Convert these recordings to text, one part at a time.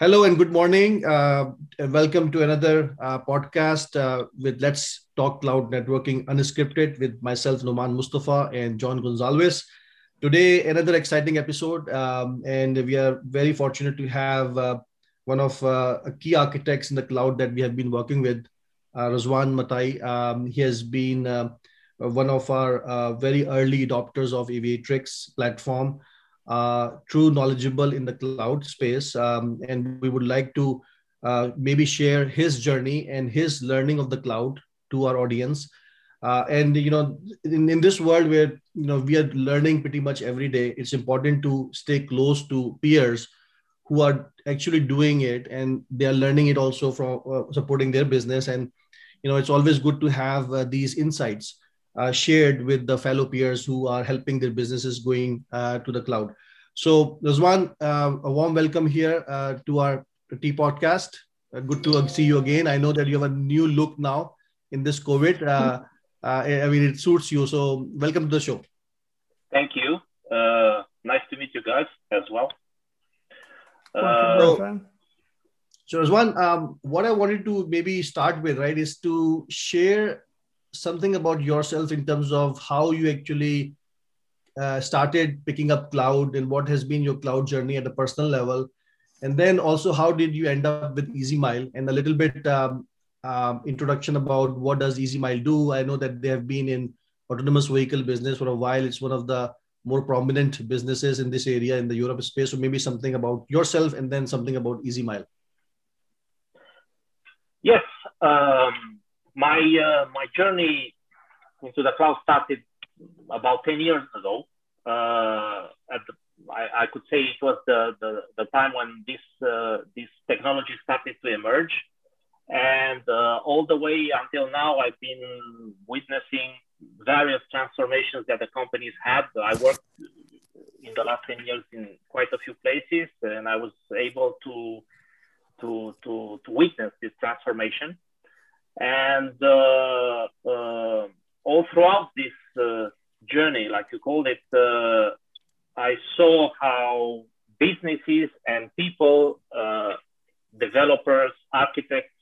Hello and good morning. Uh, welcome to another uh, podcast uh, with Let's Talk Cloud Networking Unscripted with myself, Nauman Mustafa, and John Gonzalez. Today, another exciting episode, um, and we are very fortunate to have uh, one of uh, key architects in the cloud that we have been working with, uh, Razwan Matai. Um, he has been one of our very early adopters of Aviatrix platform, uh, true knowledgeable in the cloud space, um, and we would like to uh, maybe share his journey and his learning of the cloud to our audience. Uh, and you know, in, in this world where you know we are learning pretty much every day, it's important to stay close to peers who are actually doing it and they are learning it also from uh, supporting their business and you know it's always good to have uh, these insights uh, shared with the fellow peers who are helping their businesses going uh, to the cloud. So Razwan, uh, a warm welcome here uh, to our T podcast. Good to see you again. I know that you have a new look now in this covid i mean it suits you. So welcome to the show. Thank you. Nice to meet you guys as well. Uh, so, so Razwan, um, what I wanted to maybe start with, right, is to share something about yourself in terms of how you actually uh, started picking up cloud and what has been your cloud journey at a personal level. And then also, how did you end up with EasyMile and a little bit um, um, introduction about what does EasyMile do? I know that they have been in autonomous vehicle business for a while. It's one of the more prominent businesses in this area in the Europe space. So maybe something about yourself and then something about EasyMile Yes, um, my uh, my journey into the cloud started about ten years ago. Uh, at the, I, I, could say it was the, the, the time when this uh, this technology started to emerge, and uh, all the way until now, I've been witnessing various transformations that the companies had. I worked in the last 10 years in quite a few places and I was able to, to, to, to witness this transformation. And uh, uh, all throughout this uh, journey, like you called it, I saw how businesses and people, developers, architects,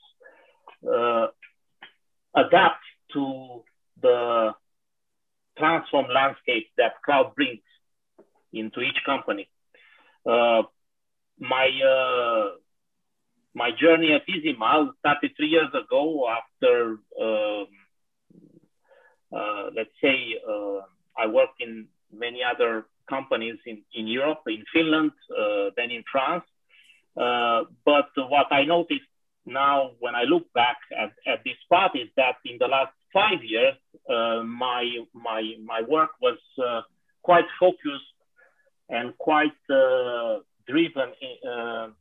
adapt to the transform landscape that cloud brings into each company. Uh, my uh, my journey at EasyMile started three years ago after, um, uh, let's say, uh, I worked in many other companies in, in Europe, in Finland, uh, then in France. Uh, but what I noticed now when I look back at, at this part is that in the last five years, uh, my my my work was uh, quite focused and quite driven in,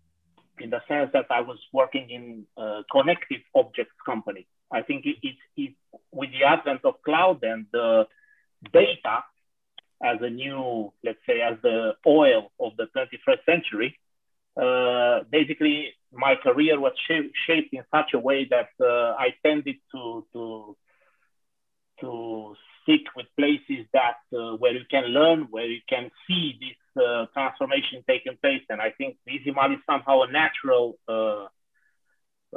in the sense that I was working in uh, connected objects company. I think it, it, it, with the advent of cloud and the data as a new, let's say, as the oil of the 21st century, uh, basically my career was sh- shaped in such a way that uh, I tended to, to to stick with places that uh, where you can learn, where you can see this uh, transformation taking place. And I think EasyMile is somehow a natural uh,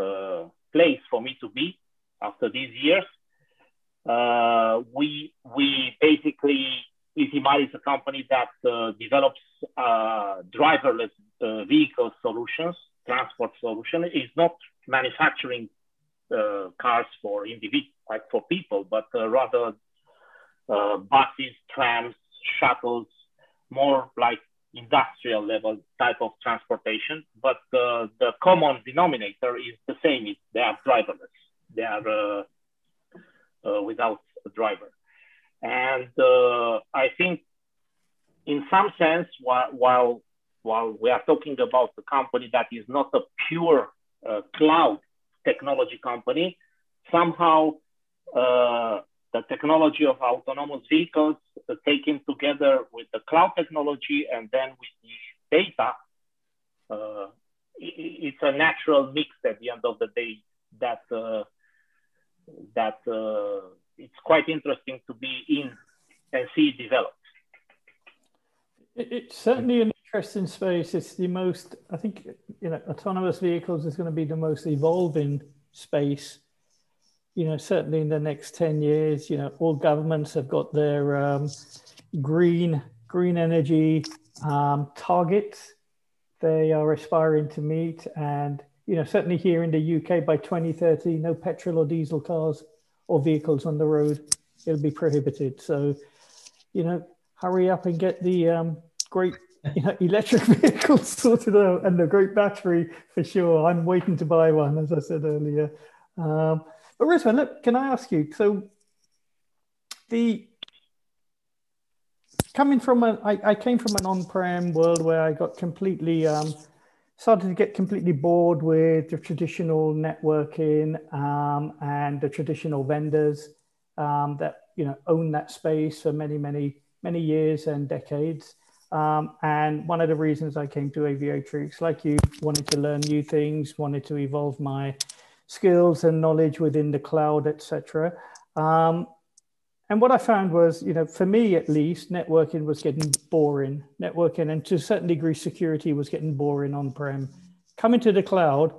uh, place for me to be after these years. Uh, we we basically EasyMile is a company that uh, develops driverless vehicle solutions, transport solution. It's not manufacturing uh, cars for individuals, like for people, but uh, rather uh, buses, trams, shuttles, more like industrial level type of transportation. But the common denominator is the same. It's, they are driverless. They are uh, uh, without a driver. And uh, I think in some sense, while, while, while we are talking about a company that is not a pure cloud technology company, somehow uh, the technology of autonomous vehicles uh, taken together with the cloud technology and then with the data, uh, it's a natural mix at the end of the day that uh, that uh, it's quite interesting to be in and see it develop. It's certainly an interesting space. It's the most, I think, you know, autonomous vehicles is going to be the most evolving space. You know, certainly in the next 10 years, you know, all governments have got their um, green, green energy um, targets they are aspiring to meet. And, you know, certainly here in the UK by 2030, no petrol or diesel cars or vehicles on the road. It'll be prohibited. So, you know, hurry up and get the um, great you know, electric vehicles sorted out and the great battery for sure. I'm waiting to buy one, as I said earlier. Um, but Rizwan, look, can I ask you? So the coming from a, I, I came from an on-prem world where I got completely um, started to get completely bored with the traditional networking um, and the traditional vendors um, that you know own that space for many, many, many years and decades. Um, and one of the reasons I came to Aviatrix, like you, wanted to learn new things, wanted to evolve my skills and knowledge within the cloud, etc. Um, and what I found was, you know, for me at least, networking was getting boring. Networking and to a certain degree, security was getting boring on prem. Coming to the cloud,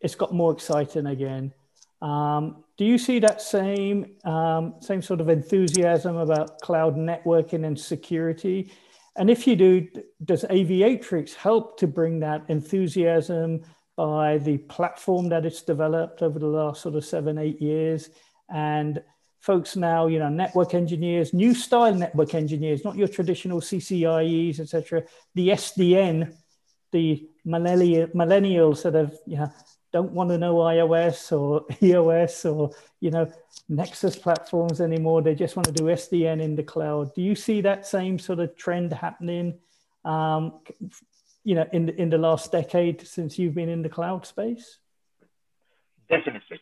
it's got more exciting again. Um, do you see that same um, same sort of enthusiasm about cloud networking and security? And if you do, does Aviatrix help to bring that enthusiasm by the platform that it's developed over the last sort of seven, eight years? And folks now, you know, network engineers, new style network engineers, not your traditional CCIEs, etc. The SDN, the millennials that have, you know, don't want to know IOS or EOS or you know Nexus platforms anymore. They just want to do SDN in the cloud. Do you see that same sort of trend happening? Um, you know, in in the last decade since you've been in the cloud space. Definitely.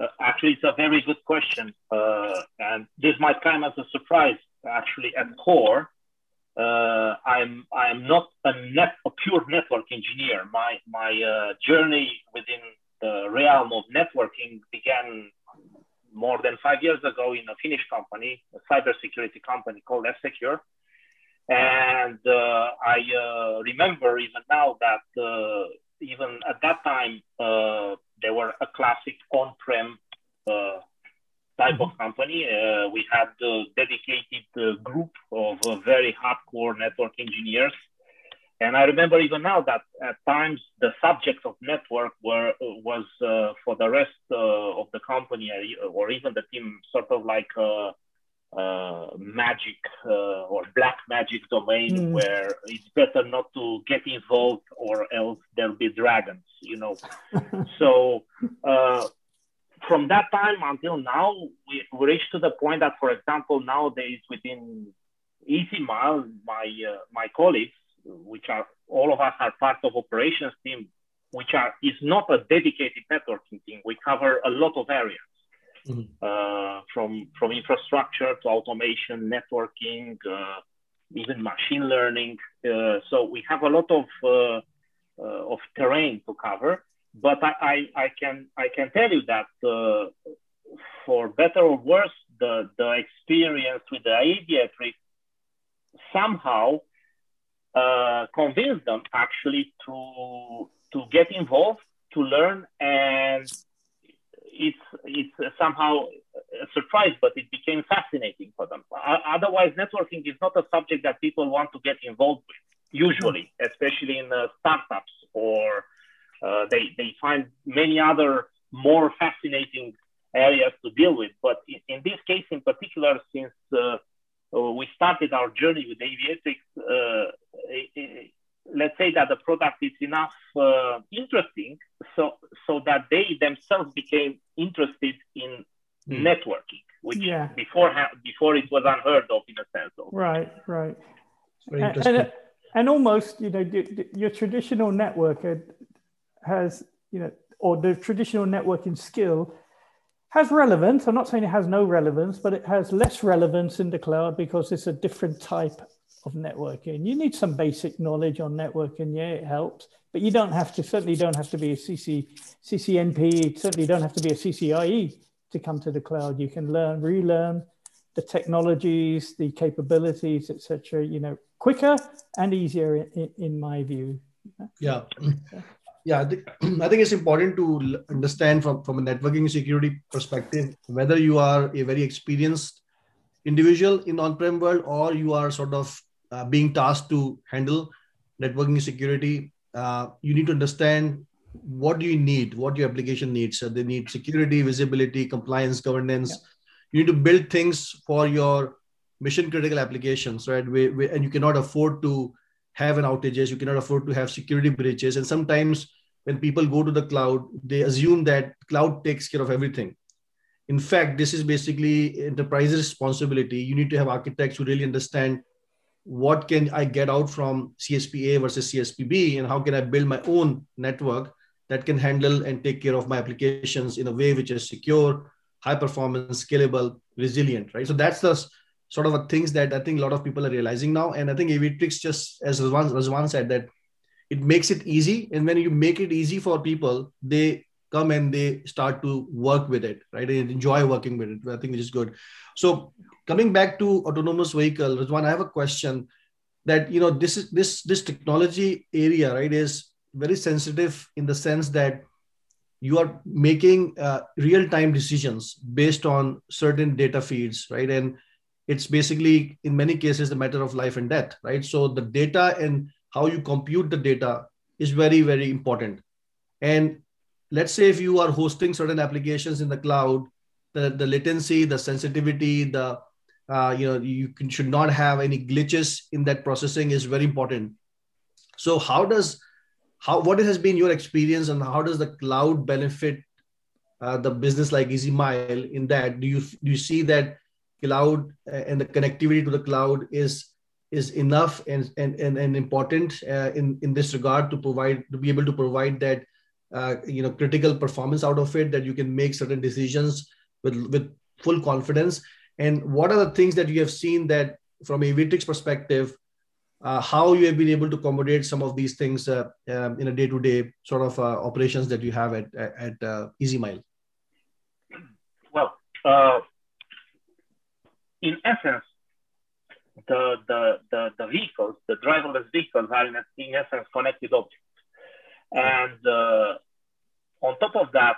Uh, actually, it's a very good question, uh, and this might come as a surprise. Actually, at core, uh, I'm I'm not a net a pure network engineer. My my uh, journey within the realm of networking began more than five years ago in a Finnish company, a cybersecurity company called F-Secure. And uh, I uh, remember even now that uh, even at that time, uh, there were a classic on-prem type of company. Uh, we had a dedicated uh, group of uh, very hardcore network engineers. And I remember even now that at times the subject of network were was uh, for the rest uh, of the company or even the team sort of like a magic uh, or black magic domain mm. where it's better not to get involved or else there'll be dragons, you know. so uh, from that time until now, we, we reached to the point that, for example, nowadays within EasyMile, my uh, my colleagues, which are all of us are part of operations team, which are is not a dedicated networking team. We cover a lot of areas, mm-hmm. uh, from from infrastructure to automation, networking, uh, even machine learning. Uh, so we have a lot of uh, of terrain to cover but I, I, I, can I can tell you that for better or worse, the, the experience with the Aviatrix somehow uh, convinced them actually to to get involved, to learn, and it's it's somehow a surprise, but it became fascinating for them. Otherwise, networking is not a subject that people want to get involved with usually, especially in uh, startups or uh, they, they find many other more fascinating areas to deal with. But in, in this case, in particular, since uh, we started our journey with Aviatrix, uh, let's say that the product is enough uh, interesting that they themselves became interested in mm. networking, which yeah. before, before it was unheard of in a sense. Of. Right, right. And, and, and, almost, you know, your traditional network has, you know, or the traditional networking skill has relevance. I'm not saying it has no relevance, but it has less relevance in the cloud because it's a different type of networking. You need some basic knowledge on networking. Yeah, it helps, but you don't have to, certainly don't have to be a CC, CCNP, certainly don't have to be a CCIE to come to the cloud. You can learn, relearn the technologies, the capabilities, etc. You know, quicker and easier in, in my view. Yeah. Yeah, I think, it's important to understand from, from a networking security perspective whether you are a very experienced individual in on-prem world or you are sort of uh, being tasked to handle networking security. Uh, you need to understand what do you need, what your application needs. So they need security, visibility, compliance, governance. Yeah. You need to build things for your mission critical applications, right? We, we, and you cannot afford to have an outages. You cannot afford to have security breaches. And sometimes when people go to the cloud, they assume that cloud takes care of everything. In fact, this is basically enterprise responsibility. You need to have architects who really understand what can I get out from CSPA versus CSPB, and how can I build my own network that can handle and take care of my applications in a way which is secure, high performance, scalable, resilient, right? So that's the sort of a things that I think a lot of people are realizing now. And I think Aviatrix just, as Razwan said, that it makes it easy. And when you make it easy for people, they come and they start to work with it, right? And enjoy working with it. I think which is good. So coming back to autonomous vehicle, Razwan, I have a question that you know this is this this technology area, right, is very sensitive in the sense that you are making uh, real-time decisions based on certain data feeds right and it's basically in many cases a matter of life and death right so the data and how you compute the data is very very important and let's say if you are hosting certain applications in the cloud the, the latency the sensitivity the uh, you know you can, should not have any glitches in that processing is very important so how does how what has been your experience and how does the cloud benefit uh, the business like EasyMile in that? Do you do you see that cloud uh, and the connectivity to the cloud is is enough and and and, and important uh, in in this regard to provide to be able to provide that uh, you know critical performance out of it that you can make certain decisions with with full confidence and what are the things that you have seen that from a Aviatrix perspective uh, how you have been able to accommodate some of these things uh, um, in a day-to-day sort of uh, operations that you have at at, uh, EasyMile. Well, uh, in essence, the, the the the vehicles, the driverless vehicles, are in essence connected objects, and uh, on top of that,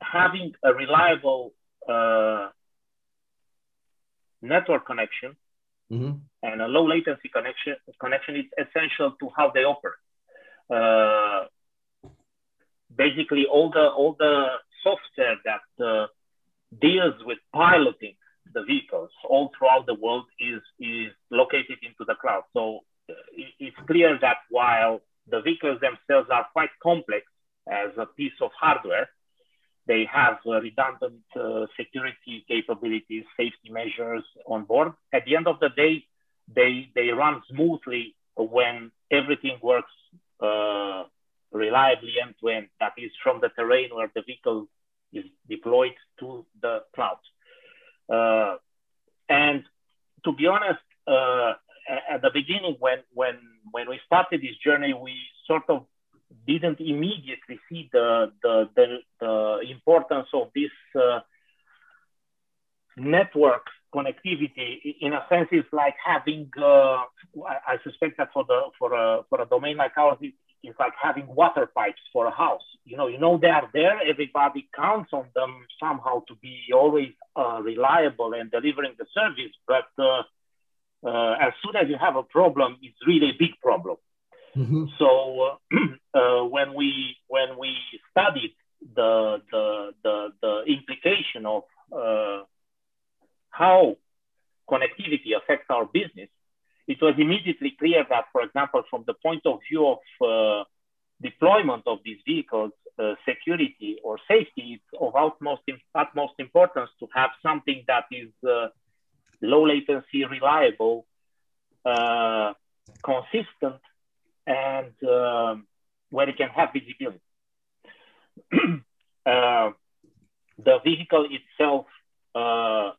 having a reliable network connection Mm-hmm. And a low latency connection connection is essential to how they operate. Uh, basically, all the all the software that uh, deals with piloting the vehicles all throughout the world is is located into the cloud. So uh, it's clear that while the vehicles themselves are quite complex as a piece of hardware, they have uh, redundant uh, security capabilities, safety measures on board. At the end of the day, they, they run smoothly when everything works uh, reliably end to end. That is from the terrain where the vehicle is deployed to the cloud. Uh, and to be honest, uh, at the beginning, when when when we started this journey, we sort of didn't immediately see the, the, the, the importance of this uh, network connectivity. In a sense, it's like having, uh, I, suspect that for, the, for, a, for a domain like ours, it, it's like having water pipes for a house. You know, you know they are there. Everybody counts on them somehow to be always uh, reliable and delivering the service. But uh, as soon as you have a problem, it's really a big problem. Mm-hmm. So uh, uh, when we when we studied the the the, the implication of uh, how connectivity affects our business, it was immediately clear that, for example, from the point of view of uh, deployment of these vehicles, uh, security or safety, it's of utmost, utmost importance to have something that is uh, low latency, reliable, consistent, and um, where you can have visibility. uh, the vehicle itself uh,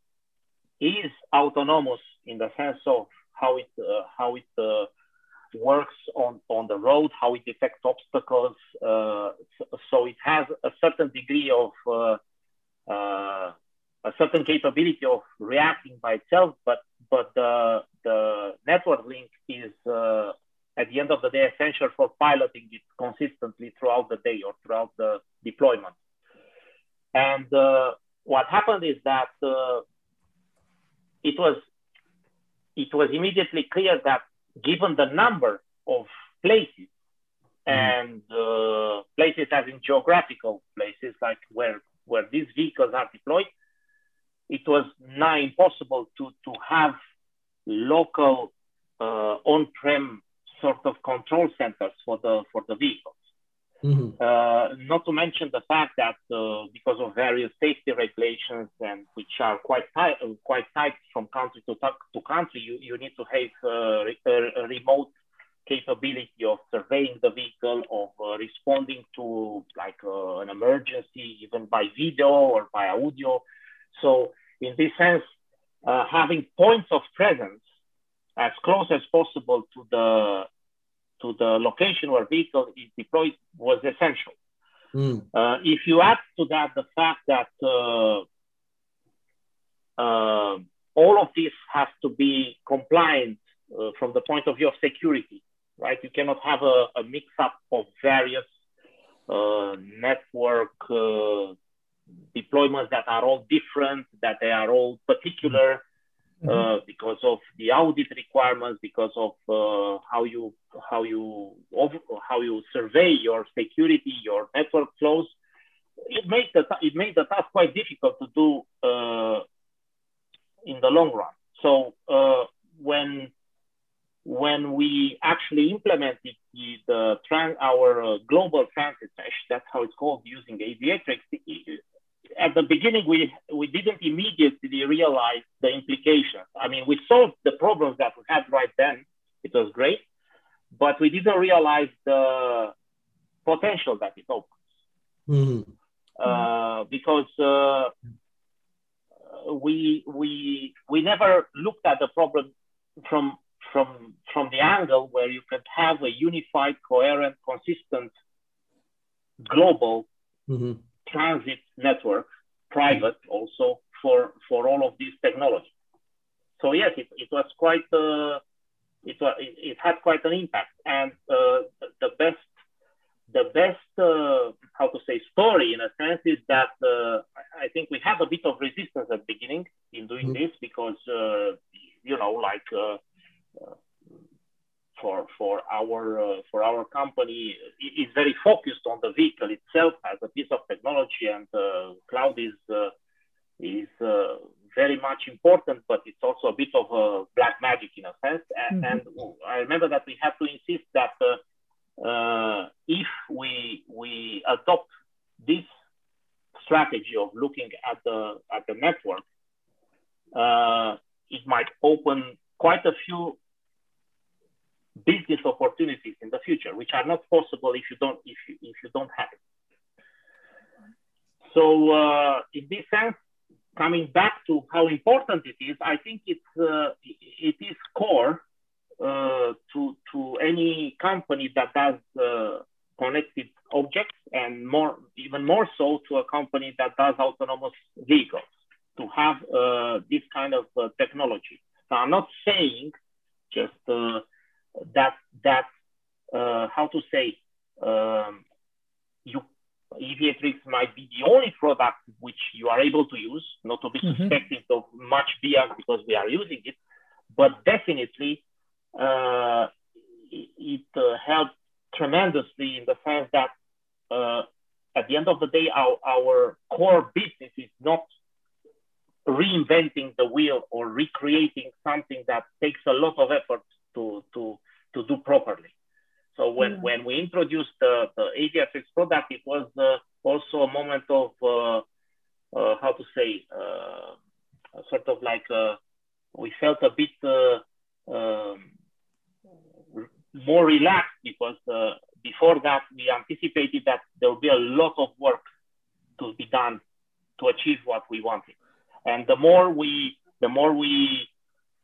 is autonomous in the sense of how it uh, how it uh, works on on the road, how it detects obstacles. Uh, so, it has a certain degree of uh, a certain capability of reacting by itself, but but the the network link is uh, at the end of the day essential for piloting it consistently throughout the day or throughout the deployment. And uh, what happened is that uh, it was it was immediately clear that given the number of places mm-hmm. and uh, places as in geographical places like where where these vehicles are deployed, it was now impossible to to have local uh, on-prem sort of control centers for the for the vehicles. Mm-hmm. Uh, not to mention the fact that uh, because of various safety regulations and which are quite tight, quite tight from country to, to country, you, you need to have uh, a, a, remote capability of surveying the vehicle, of uh, responding to like uh, an emergency, even by video or by audio. So this sense, uh, having points of presence as close as possible to the to the location where vehicle is deployed was essential. Mm. Uh, if you add to that the fact that uh, uh, all of this has to be compliant uh, from the point of view of security, right? You cannot have a, a mix-up of various uh, network uh, deployments that are all different, that they are all particular mm-hmm. uh, because of the audit requirements, because of uh, how you how you how you survey your security, your network flows. It made the it made the task quite difficult to do uh, in the long run. So uh, when when we actually implemented the, the trans, our uh, global transit mesh, that's how it's called using Aviatrix, at the beginning, we, we didn't immediately realize the implications. I mean, we solved the problems that we had right then. It was great, but we didn't realize the potential that it opens. Mm-hmm. Uh, because uh, we, we, we never looked at the problem from, from, from the angle where you could have a unified, coherent, consistent, global mm-hmm transit network, private also for for all of these technologies. So yes, it, it was quite uh, it was it, it, had quite an impact, and uh, the, the, best the best uh, how to say story in a sense is that uh, I think we had a bit of resistance at the beginning in doing mm-hmm. this because uh, you know like uh, for for our uh, for our company is very focused on the vehicle itself as a piece of technology, and uh, cloud is uh, is uh, very much important, but it's also a bit of a black magic in a sense. And, mm-hmm. and I remember that we had to insist that uh, uh, if we we adopt this strategy of looking at the at the network, it might open quite a few business opportunities in the future, which are not possible if you don't if you if you don't have it. So uh, in this sense, coming back to how important it is, I think it's uh, it is core uh, to to any company that does uh, connected objects, and more even more so to a company that does autonomous vehicles to have uh, this kind of uh, technology. So I'm not saying just that that uh, how to say um, you Aviatrix might be the only product which you are able to use, not to be mm-hmm. suspected of much bias because we are using it, but definitely uh, it, it uh, helped tremendously in the sense that uh, at the end of the day, our, our core business is not reinventing the wheel or recreating something that takes a lot of effort to, to, to do properly. So when, mm. when we introduced the, the Aviatrix product, it was uh, also a moment of, uh, uh, how to say, uh, sort of like uh, we felt a bit uh, um, more relaxed because before that we anticipated that there will be a lot of work to be done to achieve what we wanted. And the more we, the more we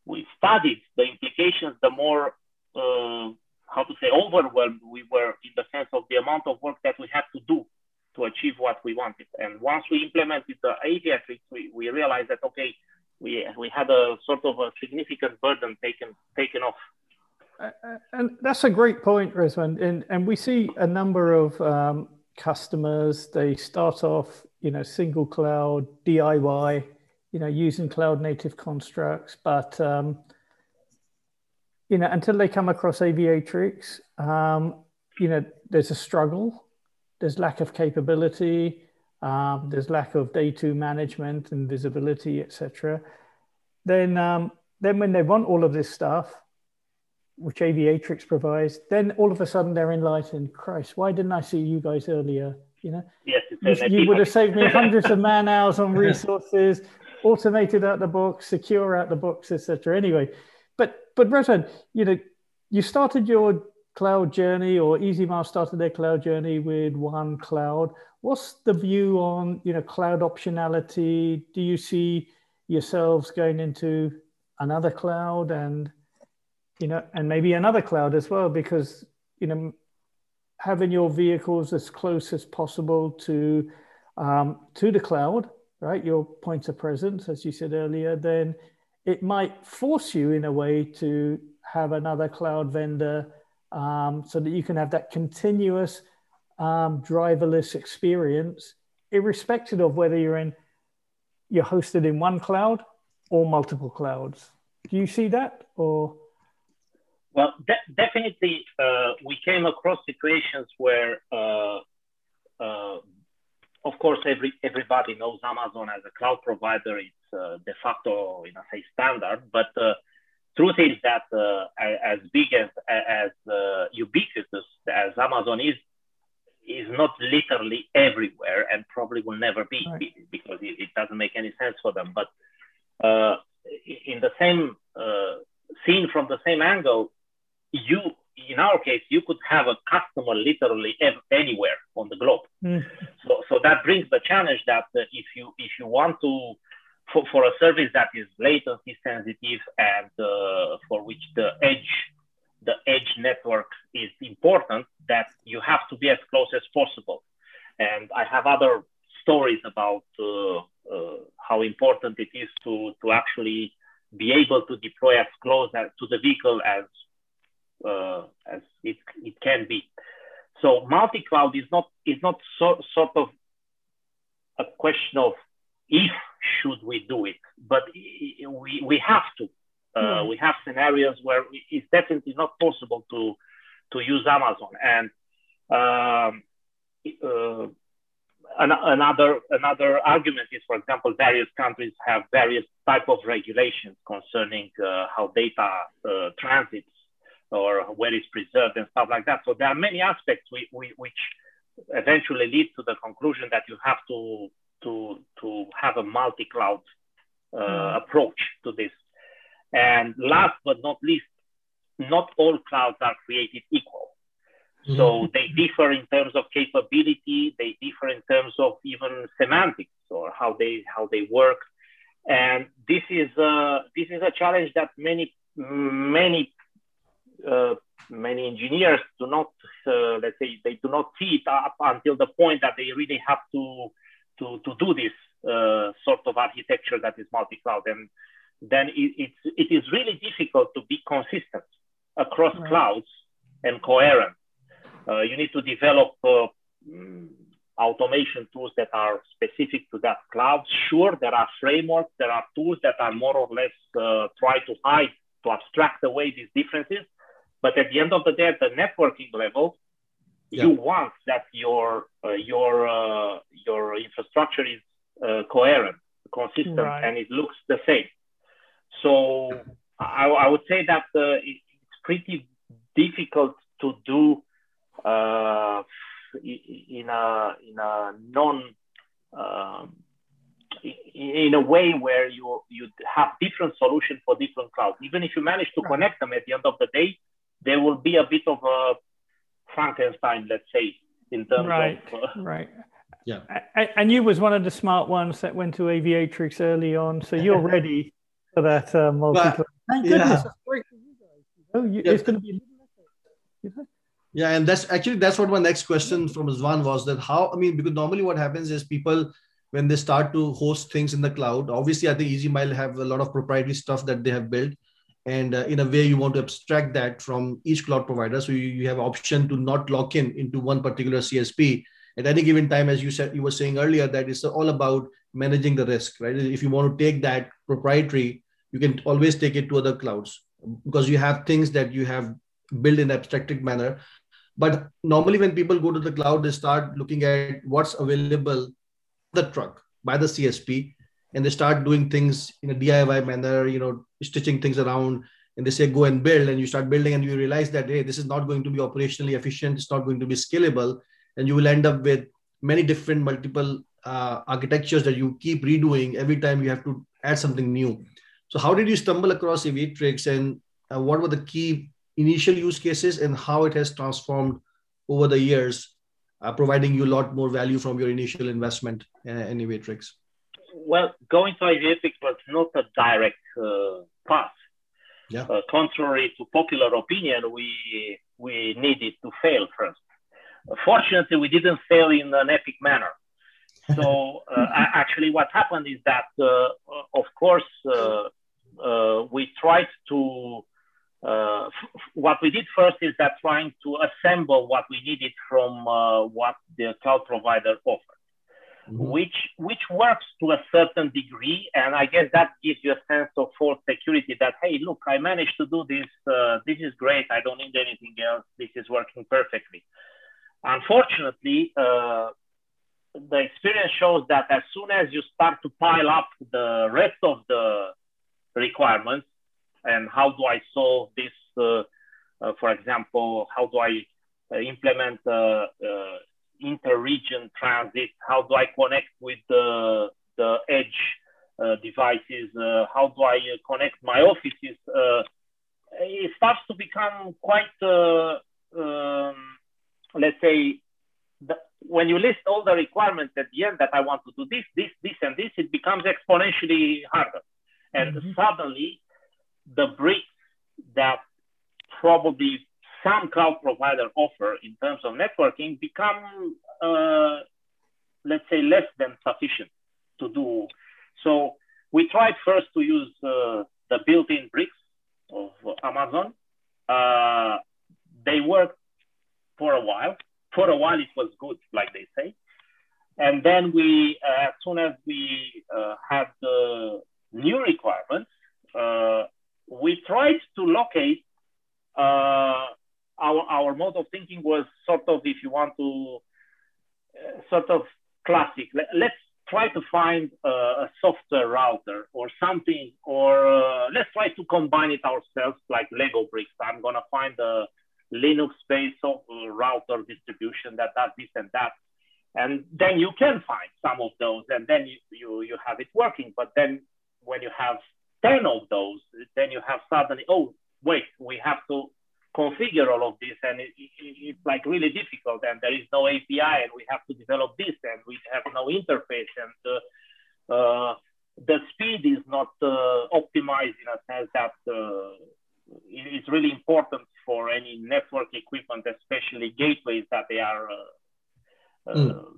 we studied the implications, the more, uh, how to say, overwhelmed we were in the sense of the amount of work that we had to do to achieve what we wanted. And once we implemented the Aviatrix, we, we realized that okay, we we had a sort of a significant burden taken taken off. And that's a great point, Rezvan. And and we see a number of um, customers. They start off, you know, single cloud DIY, you know, using cloud native constructs, but um, you know, until they come across Aviatrix, um, you know, there's a struggle there's lack of capability, um, there's lack of day two management and visibility, etc. Then, um, then when they want all of this stuff, which Aviatrix provides, then all of a sudden they're enlightened. Christ, why didn't I see you guys earlier? You know, yes, you, you would have saved me hundreds of man hours on resources, automated out the box, secure out the box, etc. Anyway, but but Breton, you know, you started your cloud journey or EasyMile started their cloud journey with one cloud. What's the view on you know cloud optionality? Do you see yourselves going into another cloud and you know and maybe another cloud as well because you know having your vehicles as close as possible to um, to the cloud right your points of presence as you said earlier then it might force you in a way to have another cloud vendor um, so that you can have that continuous um, driverless experience, irrespective of whether you're in you're hosted in one cloud or multiple clouds. Do you see that or? Well, de- definitely, uh, we came across situations where, uh, uh, of course, every everybody knows Amazon as a cloud provider. It's uh, de facto, you know, say standard, but uh, truth is that uh, as big as as uh, ubiquitous as Amazon is, is not literally everywhere, and probably will never be right. because it, it, doesn't make any sense for them. But uh, in the same uh, seen from the same angle, you in our case you could have a customer literally ev- anywhere on the globe. Mm. So so that brings the challenge that uh, if you if you want to for, for a service that is latency sensitive and uh, for which the edge the edge network is important that you have to be as close as possible and i have other stories about uh, uh, how important it is to to actually be able to deploy as close as, to the vehicle as uh, as it, it can be so multi-cloud is not is not so, sort of a question of if should we do it, but we, we have to. Uh, mm. We have scenarios where it's definitely not possible to to use Amazon. And um, uh, an, another another argument is, for example, various countries have various type of regulations concerning uh, how data uh, transits or where it's preserved and stuff like that. So there are many aspects we, we, which eventually lead to the conclusion that you have to to to have a multi-cloud uh, mm. approach to this. And last but not least, not all clouds are created equal. Mm. So they differ in terms of capability. They differ in terms of even semantics or how they how they work. And this is a, this is a challenge that many many uh, many engineers do not uh, let's say they do not see it up until the point that they really have to to, to do this uh, sort of architecture that is multi-cloud. And then it, it's, it is really difficult to be consistent across right. clouds and coherent. Uh, you need to develop uh, mm, automation tools that are specific to that cloud. Sure, there are frameworks, there are tools that are more or less uh, try to hide, to abstract away these differences. But at the end of the day, at the networking level, yeah. you want that your uh, your uh, your infrastructure is uh, coherent, consistent, right. and it looks the same. So I, I would say that uh, it's pretty difficult to do uh, in a in a non um, in a way where you you have different solutions for different clouds. Even if you manage to right. connect them at the end of the day, there will be a bit of a Frankenstein, let's say, in terms right, of uh, right. Yeah, and you was one of the smart ones that went to Aviatrix early on, so you're ready for that uh, multi. Thank goodness, yeah. great for you guys. You know, you, yeah. It's going to be. You know? Yeah, and that's actually that's what my next question from Zwan was that how I mean because normally what happens is people when they start to host things in the cloud, obviously I think EasyMile have a lot of proprietary stuff that they have built, and uh, in a way you want to abstract that from each cloud provider, so you, you have option to not lock in into one particular CSP at any given time. As you said, you were saying earlier that it's all about managing the risk, right? If you want to take that proprietary, you can always take it to other clouds because you have things that you have built in abstracted manner but normally, when people go to the cloud, they start looking at what's available the truck by the CSP, and they start doing things in a DIY manner, you know, stitching things around. And they say, go and build, and you start building, and you realize that hey, this is not going to be operationally efficient. It's not going to be scalable, and you will end up with many different multiple uh, architectures that you keep redoing every time you have to add something new. So, how did you stumble across Aviatrix, and uh, what were the key initial use cases and how it has transformed over the years, uh, providing you a lot more value from your initial investment uh, in Aviatrix? Well, going to Aviatrix was not a direct uh, path. Yeah. Uh, contrary to popular opinion, we we needed to fail first. Fortunately, we didn't fail in an epic manner. So uh, actually, what happened is that, uh, of course, we tried to uh, what we did first is that trying to assemble what we needed from uh, what the cloud provider offered, mm-hmm. which which works to a certain degree, and I guess that gives you a sense of false security that hey, look, I managed to do this. Uh, this is great. I don't need anything else. This is working perfectly. Unfortunately, uh, the experience shows that as soon as you start to pile up the rest of the requirements and how do I solve this? Uh, uh, for example, how do I uh, implement inter-region transit? How do I connect with the, the edge uh, devices? Uh, how do I uh, connect my offices? it starts to become quite, um, let's say, the, when you list all the requirements at the end that I want to do this, this, this, and this, it becomes exponentially harder. And mm-hmm. suddenly the bricks that probably some cloud provider offer in terms of networking become, uh, let's say, less than sufficient to do. So we tried first to use uh, the built-in bricks of Amazon. Uh, they worked for a while. For a while, it was good, like they say. And then we, uh, as soon as we uh, had the new requirements, uh, we tried to locate uh, our our mode of thinking was sort of, if you want to, uh, sort of classic. Let, us try to find uh, a software router or something, or uh, let's try to combine it ourselves like Lego bricks. I'm gonna find a Linux-based router distribution that does this and that, and then you can find some of those, and then you you, you have it working. But then when you have 10 of those, then you have suddenly, oh, wait, we have to configure all of this and it, it, it's like really difficult and there is no API and we have to develop this and we have no interface and uh, uh, the speed is not uh, optimized in a sense that uh, it's really important for any network equipment, especially gateways that they are mm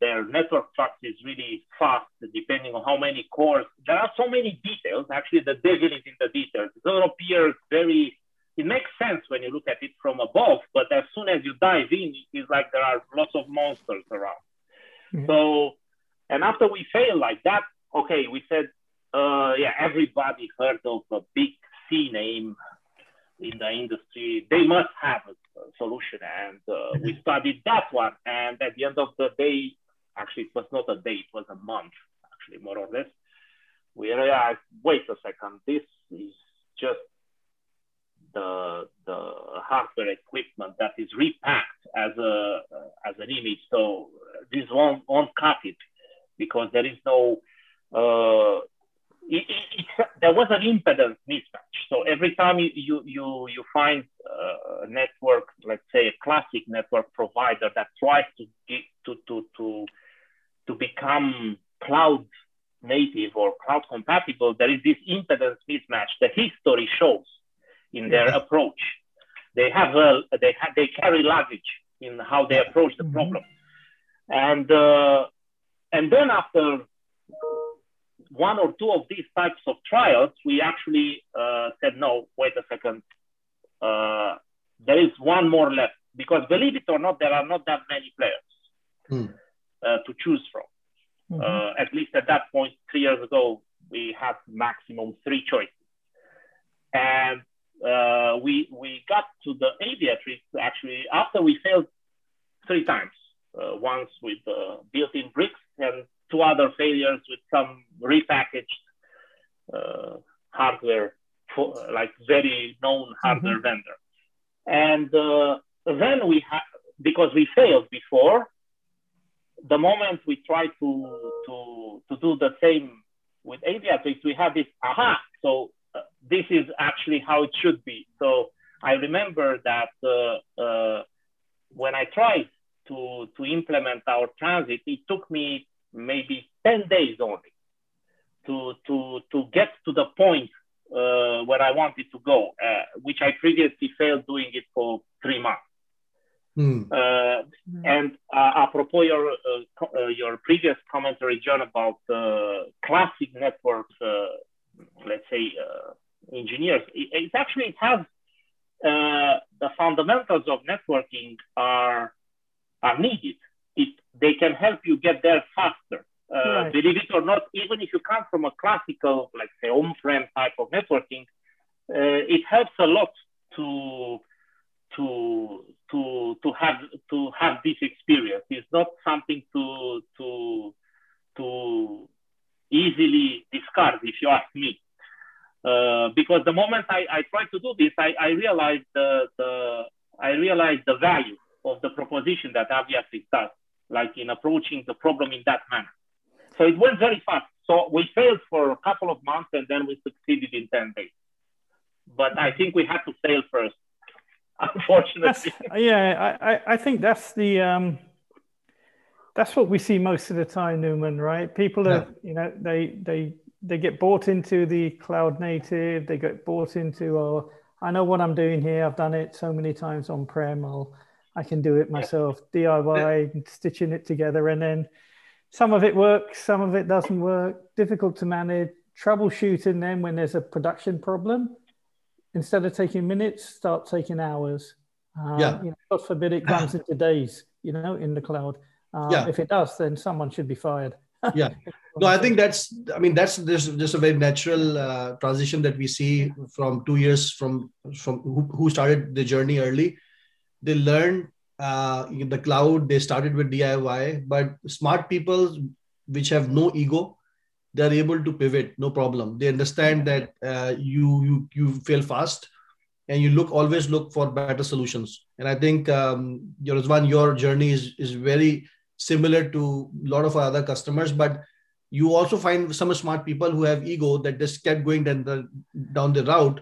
their network trust is really fast depending on how many cores. There are so many details. Actually, the devil is in the details. It appears very, it makes sense when you look at it from above, but as soon as you dive in, it's like there are lots of monsters around. Mm-hmm. So, and after we fail like that, okay, we said, uh, yeah, everybody heard of a big C name in the industry. They must have a solution. And uh, we studied that one. And at the end of the day, Actually, it was not a day, it was a month, actually, more or less. We realized, wait a second, this is just the, the hardware equipment that is repacked as, a, as an image. So this won't, won't cut it because there is no, uh, it, it, it, there was an impedance mismatch. So every time you, you, you, you find uh, a network, let's say a classic network provider that tries to, to, to, to to become cloud native or cloud compatible, there is this impedance mismatch. The history shows in their approach. They have a, they have, they carry luggage in how they approach the mm-hmm. problem, and uh, and then after one or two of these types of trials, we actually uh, said, no, wait a second, uh, there is one more left because believe it or not, there are not that many players mm. to choose from. Mm-hmm. at least at that point, three years ago, we had maximum three choices. And uh, we we got to the aviatrix actually after we failed three times. Uh, once with uh, built-in bricks and two other failures with some repackaged uh, hardware, for, like very known hardware mm-hmm. vendor. And uh, then we had because we failed before. The moment we tried to to to do the same with aviatrix, we had this aha. So this is actually how it should be. So I remember that uh, uh, when I tried to, to implement our transit, it took me maybe 10 days only to, to, to get to the point uh, where I wanted to go, uh, which I previously failed doing it for three months. Mm. Uh, and uh, apropos your uh, your previous commentary, John, about classic network let's say, uh, engineers. It, it, actually it has uh, the fundamentals of networking are are needed. It they can help you get there faster. Uh, right. Believe it or not, even if you come from a classical, like say, on-prem type of networking, uh, it helps a lot to to to to have to have this experience. It's not something to to to easily discard, if you ask me. Uh, because the moment I, I tried to do this, I, I realized the, the I realized the value of the proposition that Aviatrix does, like in approaching the problem in that manner. So it went very fast. So we failed for a couple of months and then we succeeded in 10 days. But I think we had to fail first, unfortunately. Yeah, I, I think that's the um, that's what we see most of the time, Nauman. Right? People are, yeah. you know, they they they get bought into the cloud native. They get bought into, oh, I know what I'm doing here. I've done it so many times on prem. I'll I can do it myself. DIY, yeah. stitching it together, and then some of it works, some of it doesn't work. Difficult to manage. Troubleshooting then when there's a production problem, instead of taking minutes, start taking hours. Um, yeah. You know, God forbid it comes into days. You know, in the cloud. Uh, yeah. If it does, then someone should be fired. yeah. No, I think that's. I mean, that's just, just a very natural uh, transition that we see from two years from from who, who started the journey early. They learned uh, in the cloud. They started with DIY, but smart people which have no ego, they're able to pivot, no problem. They understand that uh, you you you fail fast, and you look always look for better solutions. And I think um, Rizwan, your journey is is very similar to a lot of our other customers but you also find some smart people who have ego that just kept going down the, down the route.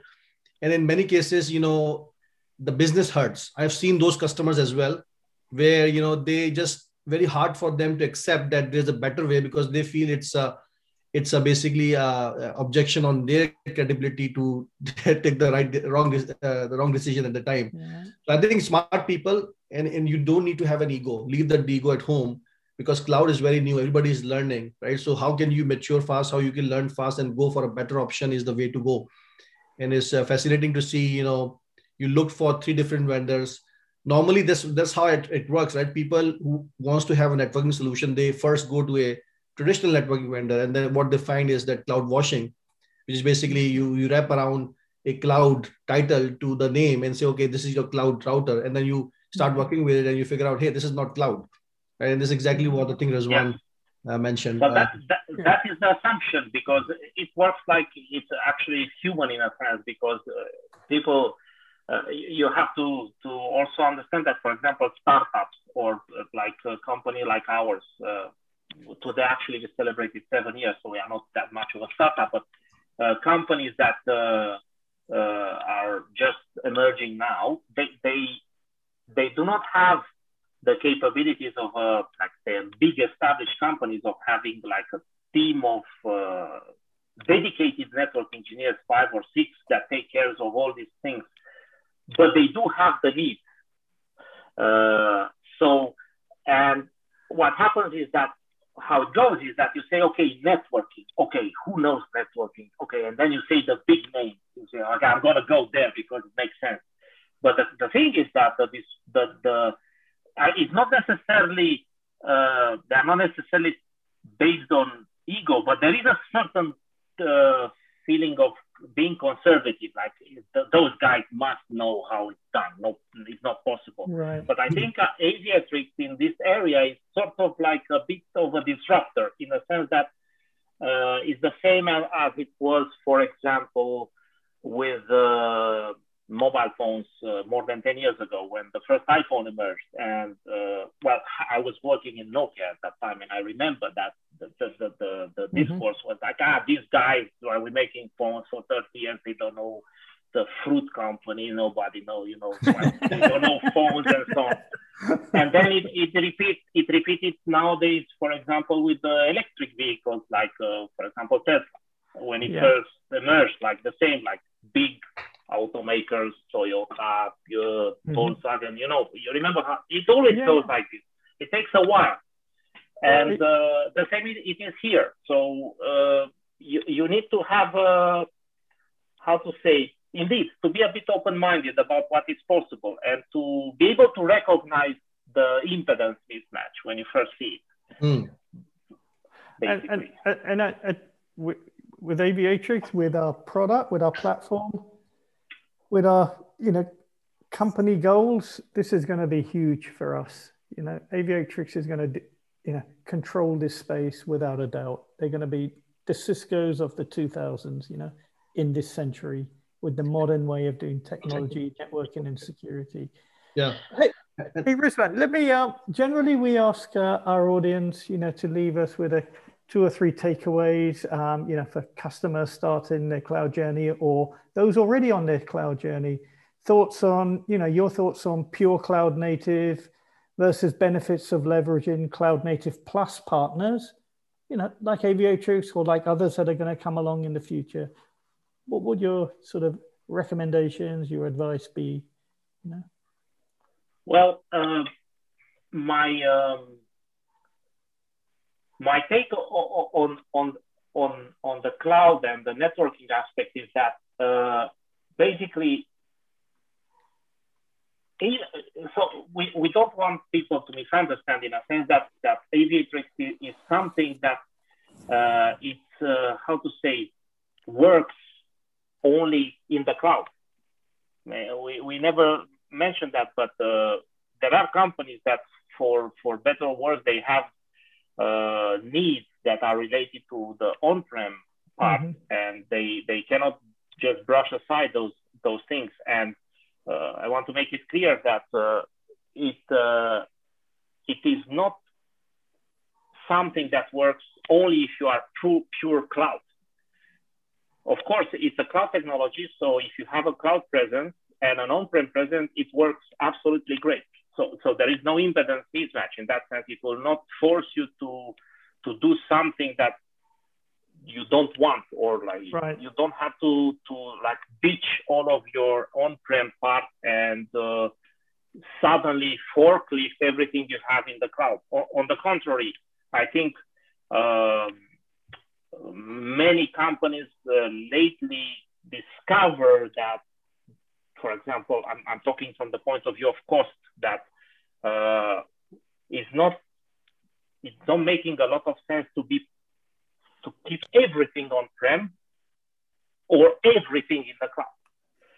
And in many cases you know the business hurts. I've seen those customers as well where you know they just very hard for them to accept that there's a better way because they feel it's a it's a basically a objection on their credibility to take the right wrong uh, the wrong decision at the time. Yeah. so i think smart people and, and you don't need to have an ego. Leave that ego at home because cloud is very new. Everybody is learning right? So how can you mature fast? How you can learn fast and go for a better option is the way to go. And it's uh, fascinating to see you know you look for three different vendors. Normally this that's how it, it works right? People who wants to have a networking solution they first go to a traditional networking vendor. And then what they find is that cloud washing which is basically you you wrap around a cloud title to the name and say okay this is your cloud router. And then you start working with it and you figure out, hey, this is not cloud. Right? And this is exactly what the thing Rizwan yeah. uh, mentioned. So that, uh, that, that is the assumption because it works like it's actually human in a sense because uh, people, uh, you have to, to also understand that, for example, startups or uh, like a company like ours, uh, today actually we celebrated seven years, so we are not that much of a startup, but companies that are just emerging now, they, they they do not have the capabilities of uh, like the big established companies of having like a team of uh, dedicated network engineers, five or six that take care of all these things. but they do have the need. Uh, so, and what happens is that how it goes is that you say, okay, networking. Okay, who knows networking? Okay, and then you say the big name. You say, okay, I'm gonna go there because it makes sense. But the, the thing is that the, the, the uh, it's not necessarily uh, they're not necessarily based on ego, but there is a certain uh, feeling of being conservative. Like those guys must know how it's done. No, it's not possible. Right. But I think uh, Aviatrix in this area is sort of like a bit of a disruptor in the sense that uh, it's the same as, as it was, for example, with uh, mobile phones uh, more than 10 years ago when the first iPhone emerged. And uh, well, I was working in Nokia at that time, and I remember that the, the, the, the, mm-hmm. discourse was like, ah, these guys are we making phones for 30 years, they don't know the fruit company, nobody know, you know, they don't know phones and so on. And then it, it repeats, it repeated nowadays, for example, with the electric vehicles, like, uh, for example, Tesla, when it yeah. first emerged, like the same, like big automakers, Toyota, uh, mm-hmm. Volkswagen, you know, you remember how it always yeah. goes like this. It takes a while. And uh, the same it is here. So uh, you, you need to have, uh, how to say, indeed, to be a bit open minded about what is possible and to be able to recognize the impedance mismatch when you first see it. Mm. And, and, and, and with, with Aviatrix, with our product, with our platform, with our you know company goals, this is going to be huge for us. You know, Aviatrix is going to you know control this space without a doubt. They're going to be the Cisco's of the 2000s. You know, in this century with the modern way of doing technology, networking, and security. Yeah. Hey, hey Rizwan, let me. Uh, generally, we ask uh, our audience, you know, to leave us with a two or three takeaways, um, you know, for customers starting their cloud journey or those already on their cloud journey. Thoughts on, you know, your thoughts on pure cloud native versus benefits of leveraging cloud native plus partners, you know, like Aviatrix or like others that are going to come along in the future. What would your sort of recommendations, your advice be? You know? Well, uh, my um, my take on, on, on, on the cloud and the networking aspect is that uh, basically, so we, we don't want people to misunderstand in a sense that, that Aviatrix is something that uh, it's, uh, how to say, works only in the cloud. We, we never mentioned that, but uh, there are companies that, for, for better or worse, they have uh, needs that are related to the on-prem part, mm-hmm. and they they cannot just brush aside those those things. And uh, I want to make it clear that uh, it uh, it is not something that works only if you are true pure cloud. Of course, it's a cloud technology, so if you have a cloud presence and an on-prem presence, it works absolutely great. So, so there is no impedance mismatch in that sense. It will not force you to to do something that you don't want or like right. you don't have to to like ditch all of your on-prem part and uh, suddenly forklift everything you have in the cloud. O- on the contrary, I think um, many companies uh, lately discover that for example, I'm, I'm talking from the point of view of cost that uh, is not it's not making a lot of sense to be to keep everything on prem or everything in the cloud.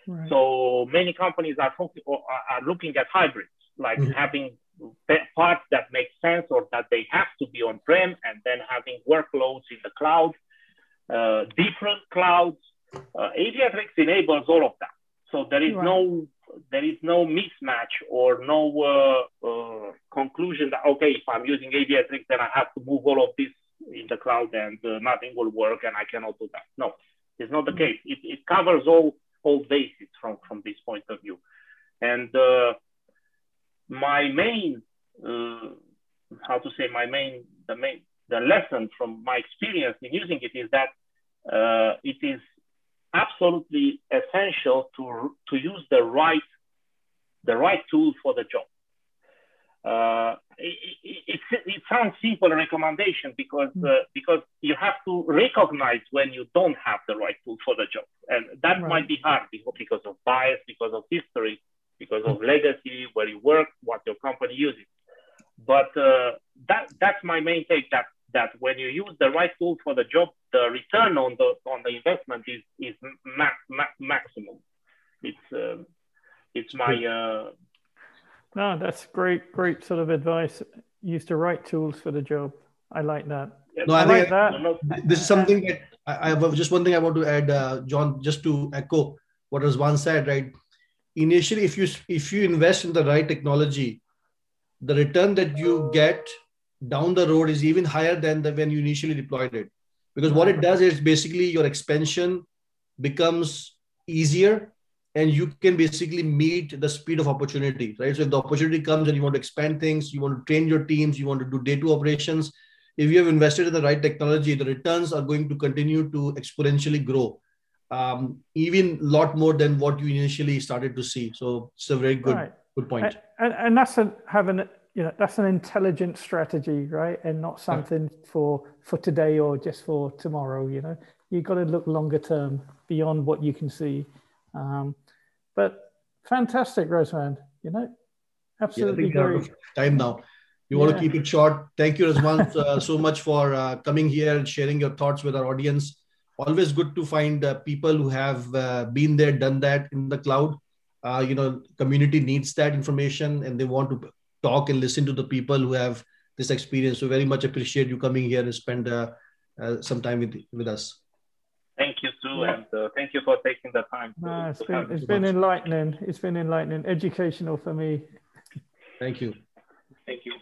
Right. So many companies are, are looking at hybrids, like mm-hmm. having parts that make sense or that they have to be on prem, and then having workloads in the cloud, uh, different clouds. Uh, Aviatrix enables all of that. So there is right. no there is no mismatch or no uh, uh, conclusion that okay, if I'm using Aviatrix, then I have to move all of this in the cloud and uh, nothing will work and I cannot do that. No, it's not the mm-hmm. case. It, it covers all all bases from from this point of view. And uh, my main uh, how to say my main the main the lesson from my experience in using it is that uh, it is absolutely essential to, to use the right the right tool for the job. Uh, it, it, it, sounds simple recommendation because mm. uh, because you have to recognize when you don't have the right tool for the job, and that right. might be hard because of bias, because of history, because of legacy, where you work, what your company uses. But uh, that that's my main take. That that when you use the right tool for the job, the return on the on the investment is is max, max, maximum. It's uh, it's my. Uh, no, that's great, great sort of advice. Use the right tools for the job. I like that. No, I, I like that. This is something that I, I have just one thing I want to add, uh, John, just to echo what was once said, right? Initially, if you if you invest in the right technology, the return that you get down the road is even higher than the, when you initially deployed it because what it does is basically your expansion becomes easier and you can basically meet the speed of opportunity right? So if the opportunity comes and you want to expand things you want to train your teams you want to do day two operations if you have invested in the right technology the returns are going to continue to exponentially grow um, even a lot more than what you initially started to see. So it's a very good right. good point. And, and that's a, having you know that's an intelligent strategy right? And not something for for today or just for tomorrow you know? You've got to look longer term beyond what you can see. Um, but fantastic Razvan you know absolutely yeah, great. time now you want yeah. to keep it short thank you Razvan uh, so much for uh, coming here and sharing your thoughts with our audience always good to find uh, people who have uh, been there done that in the cloud uh, you know community needs that information and they want to talk and listen to the people who have this experience. So very much appreciate you coming here and spend uh, uh, some time with with us. Thank you too, yeah. and uh, thank you for taking the time. To, no, it's been, it's been enlightening. It's been enlightening, educational for me. Thank you. Thank you.